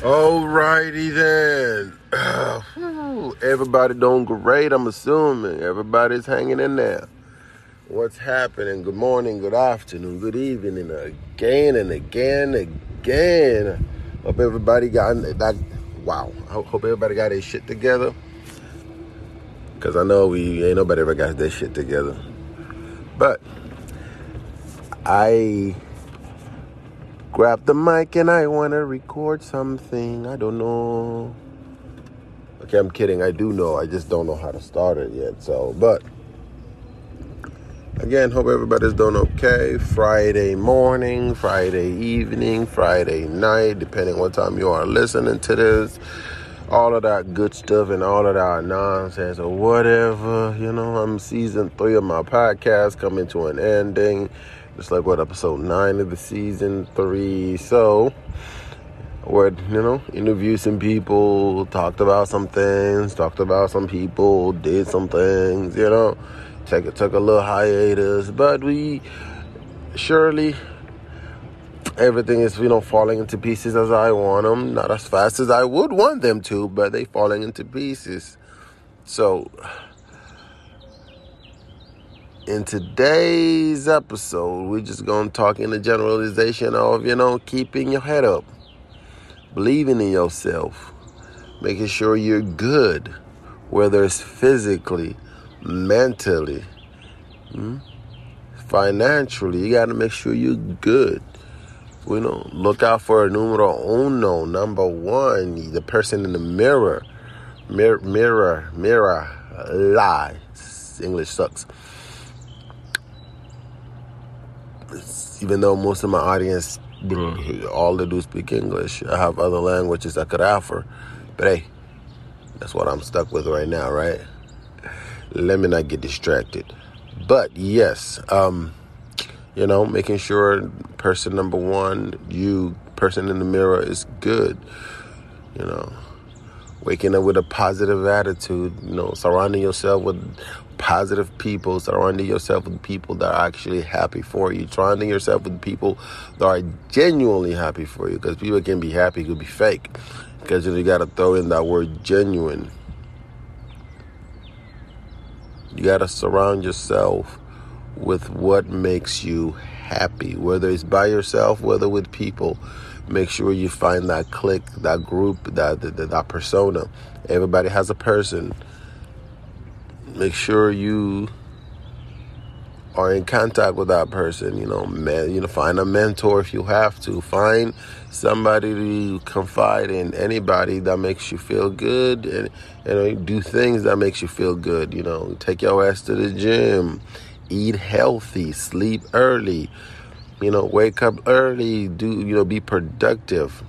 Alrighty then. Everybody doing great, I'm assuming. Everybody's hanging in there. What's happening? Good morning, good afternoon, good evening, again and again, and again. Hope everybody got that. Wow. I hope everybody got their shit together. Cause I know we ain't nobody ever got their shit together. But I grab the mic and I want to record something. I don't know. Okay, I'm kidding. I do know. I just don't know how to start it yet. So, but again, hope everybody's doing okay. Friday morning, Friday evening, Friday night, depending what time you are listening to this. All of that good stuff and all of that nonsense or whatever. You know, I'm season three of my podcast coming to an ending. It's like what episode nine of the season three. So where you know interviewed some people, talked about some things, talked about some people, did some things. You know, take took a little hiatus, but we surely everything is you know falling into pieces as I want them, not as fast as I would want them to, but they falling into pieces. So in today's episode, we're just going to talk in the generalization of, you know, keeping your head up, believing in yourself, making sure you're good, whether it's physically, mentally, hmm, financially. You got to make sure you're good. You know, look out for a numero uno, number one, the person in the mirror. Mirror, mirror, mirror, lie. English sucks even though most of my audience, all they do speak English, I have other languages I could offer. But hey, that's what I'm stuck with right now, right? Let me not get distracted. But yes, um, you know, making sure person number one, you, person in the mirror, is good. You know, waking up with a positive attitude, you know, surrounding yourself with positive people, surrounding yourself with people that are actually happy for you, surrounding yourself with people that are genuinely happy for you. Because people can be happy, could be fake. Because you, got to throw in that word genuine. You got to surround yourself with what makes you happy, whether it's by yourself, whether with people. Make sure you find that clique, that group, that, that, that persona. Everybody has a person make sure you are in contact with that person. You know, man, you know, find a mentor if you have to. Find somebody to confide in. Anybody that makes you feel good, and you know, do things that makes you feel good. You know, take your ass to the gym, eat healthy, sleep early. You know, wake up early. Do you know? Be productive.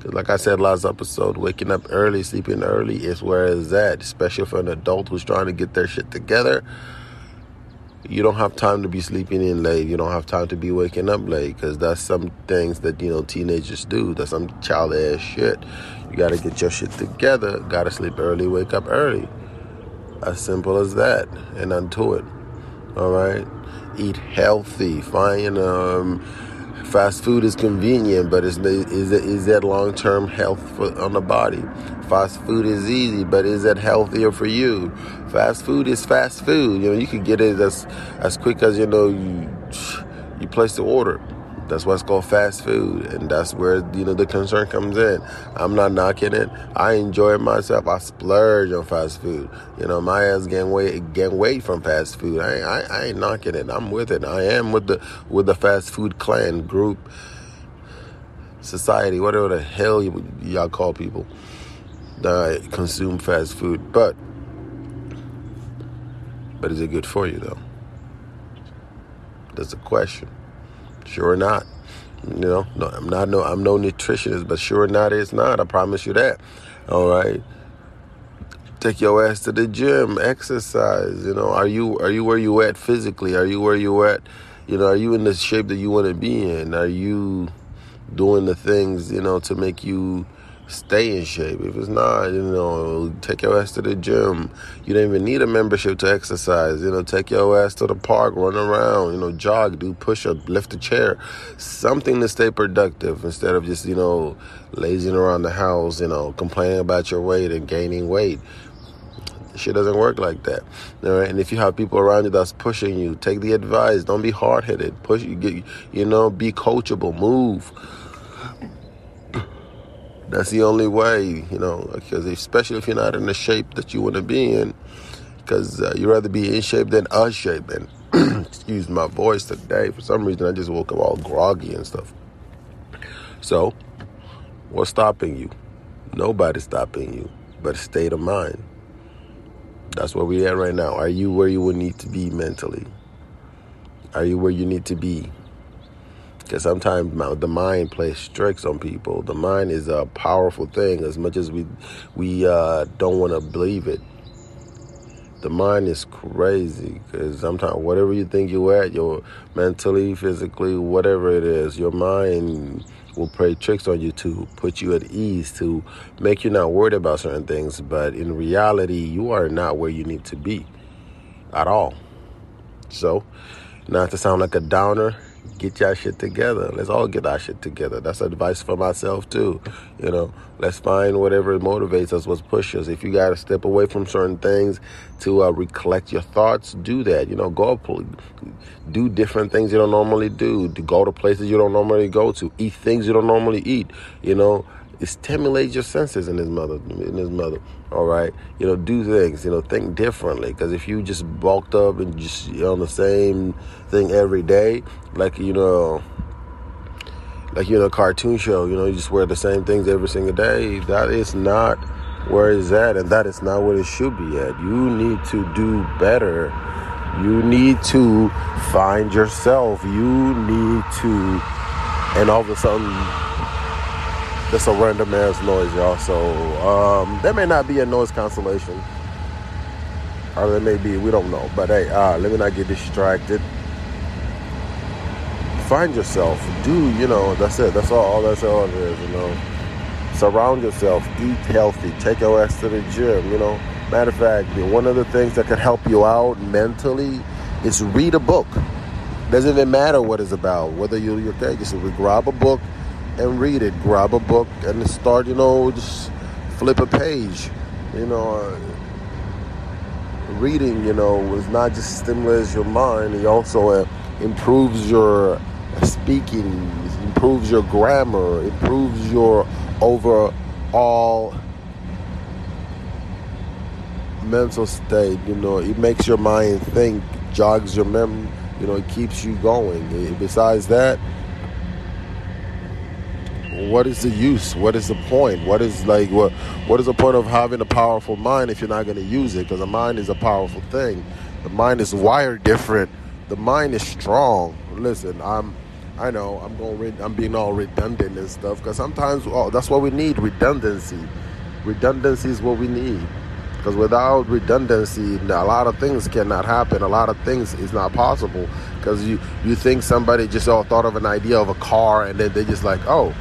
Cause like I said last episode, waking up early, sleeping early is where it's at, especially for an adult who's trying to get their shit together. You don't have time to be sleeping in late. You don't have time to be waking up late because that's some things that, you know, teenagers do. That's some child ass shit. You got to get your shit together. Got to sleep early, wake up early. As simple as that. And unto it. All right? Eat healthy. Find, um, Fast food is convenient, but is is is that long term health for, on the body? Fast food is easy, but is that healthier for you? Fast food is fast food. You know, you can get it as as quick as you know you you place the order. That's what's called fast food, and that's where you know the concern comes in. I'm not knocking it. I enjoy myself. I splurge on fast food. You know, my ass gain weight, gain weight from fast food. I, I, I ain't knocking it. I'm with it. I am with the with the fast food clan group, society, whatever the hell you, y'all call people that consume fast food. But but is it good for you though? That's a question. Sure not. You know, no, I'm not no I'm no nutritionist, but sure not it's not. I promise you that. All right. Take your ass to the gym, exercise. You know, are you are you where you at physically? Are you where you at? You know, are you in the shape that you want to be in? Are you doing the things you know to make you stay in shape. If it's not, you know, take your ass to the gym. You don't even need a membership to exercise. You know, take your ass to the park, run around, you know, jog, do push up, lift a chair. Something to stay productive instead of just, you know, lazing around the house, you know, complaining about your weight and gaining weight. Shit doesn't work like that. All right. And if you have people around you that's pushing you, take the advice. Don't be hard headed. Push you get you know, be coachable, move. That's the only way, you know, because especially if you're not in the shape that you want to be in, because uh, you'd rather be in shape than unshape. And excuse my voice today. For some reason, I just woke up all groggy and stuff. So, what's stopping you? Nobody's stopping you, but state of mind. That's where we at right now. Are you where you would need to be mentally? Are you where you need to be? Because sometimes the mind plays tricks on people. The mind is a powerful thing, as much as we we uh, don't want to believe it. The mind is crazy because sometimes whatever you think you're at, your mentally, physically, whatever it is, your mind will play tricks on you to put you at ease, to make you not worried about certain things. But in reality, you are not where you need to be at all. So, not to sound like a downer, get your shit together. Let's all get our shit together. That's advice for myself too. You know, let's find whatever motivates us, what pushes us. If you got to step away from certain things to uh, recollect your thoughts, do that. You know, go do different things you don't normally do. Go to places you don't normally go to. Eat things you don't normally eat. You know, stimulate your senses in his mother in his mother all right? You know do things you know think differently. Because if you just bulked up and just on the same thing every day like you know like you know cartoon show you know you just wear the same things every single day that is not where it's at and that is not what it should be at. You need to do better. You need to find yourself. You need to and all of a sudden that's a random ass noise, y'all. So um, there may not be a noise cancellation, or there may be. We don't know. But hey, uh, let me not get distracted. Find yourself. Do you know? That's it. That's all. That's all it is. You know. Surround yourself. Eat healthy. Take your ass to the gym. You know. Matter of fact, one of the things that can help you out mentally is read a book. Doesn't even matter what it's about. Whether you, you're okay, just grab a book and read it. Grab a book and start, you know, just flip a page. You know, uh, reading, you know, is not just stimulates your mind, it also uh, improves your speaking, improves your grammar, improves your overall mental state. You know, it makes your mind think, jogs your memory. You know, it keeps you going. Besides that, what is the use? What is the point? What is like what what is the point of having a powerful mind if you're not going to use it? Because the mind is a powerful thing. The mind is wired different. The mind is strong. Listen, I'm I know I'm going I'm being all redundant and stuff because sometimes oh, that's what we need redundancy. Redundancy is what we need because without redundancy a lot of things cannot happen a lot of things is not possible because you you think somebody just all thought of an idea of a car and then they just like oh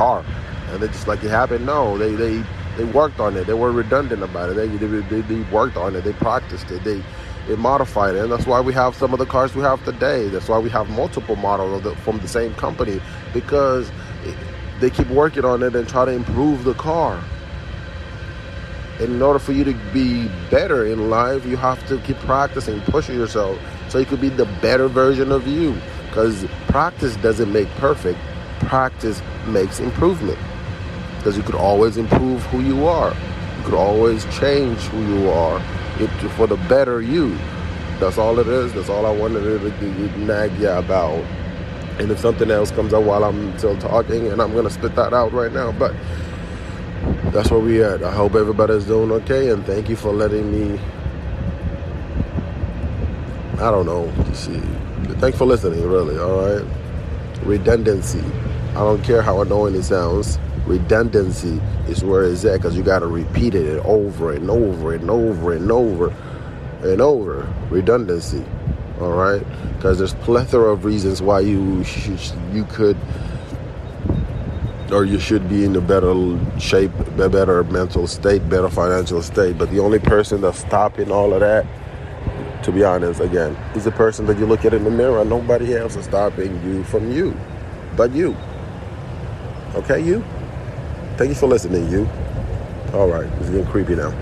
car, and it's just like it happened. No, they they they worked on it. They were redundant about it. They they, they worked on it. They practiced it. They they modified it, and that's why we have some of the cars we have today. That's why we have multiple models the, from the same company because they keep working on it and try to improve the car. In order for you to be better in life, you have to keep practicing, pushing yourself, so you could be the better version of you. Because practice doesn't make perfect practice makes improvement because you could always improve who you are. You could always change who you are for the better you. That's all it is. That's all I wanted to nag you about. And if something else comes up while I'm still talking, and I'm gonna spit that out right now, but that's where we at. I hope everybody's doing okay, and thank you for letting me. I don't know. See, thanks for listening. Really, all right. Redundancy. I don't care how annoying it sounds. Redundancy is where it's at because you got to repeat it over and over and over and over and over. Redundancy, all right? Because there's plethora of reasons why you sh- you could or you should be in a better shape, a better mental state, better financial state. But the only person that's stopping all of that, to be honest, again, is the person that you look at in the mirror. Nobody else is stopping you from you, but you. Okay, you? Thank you for listening, you. All right, it's getting creepy now.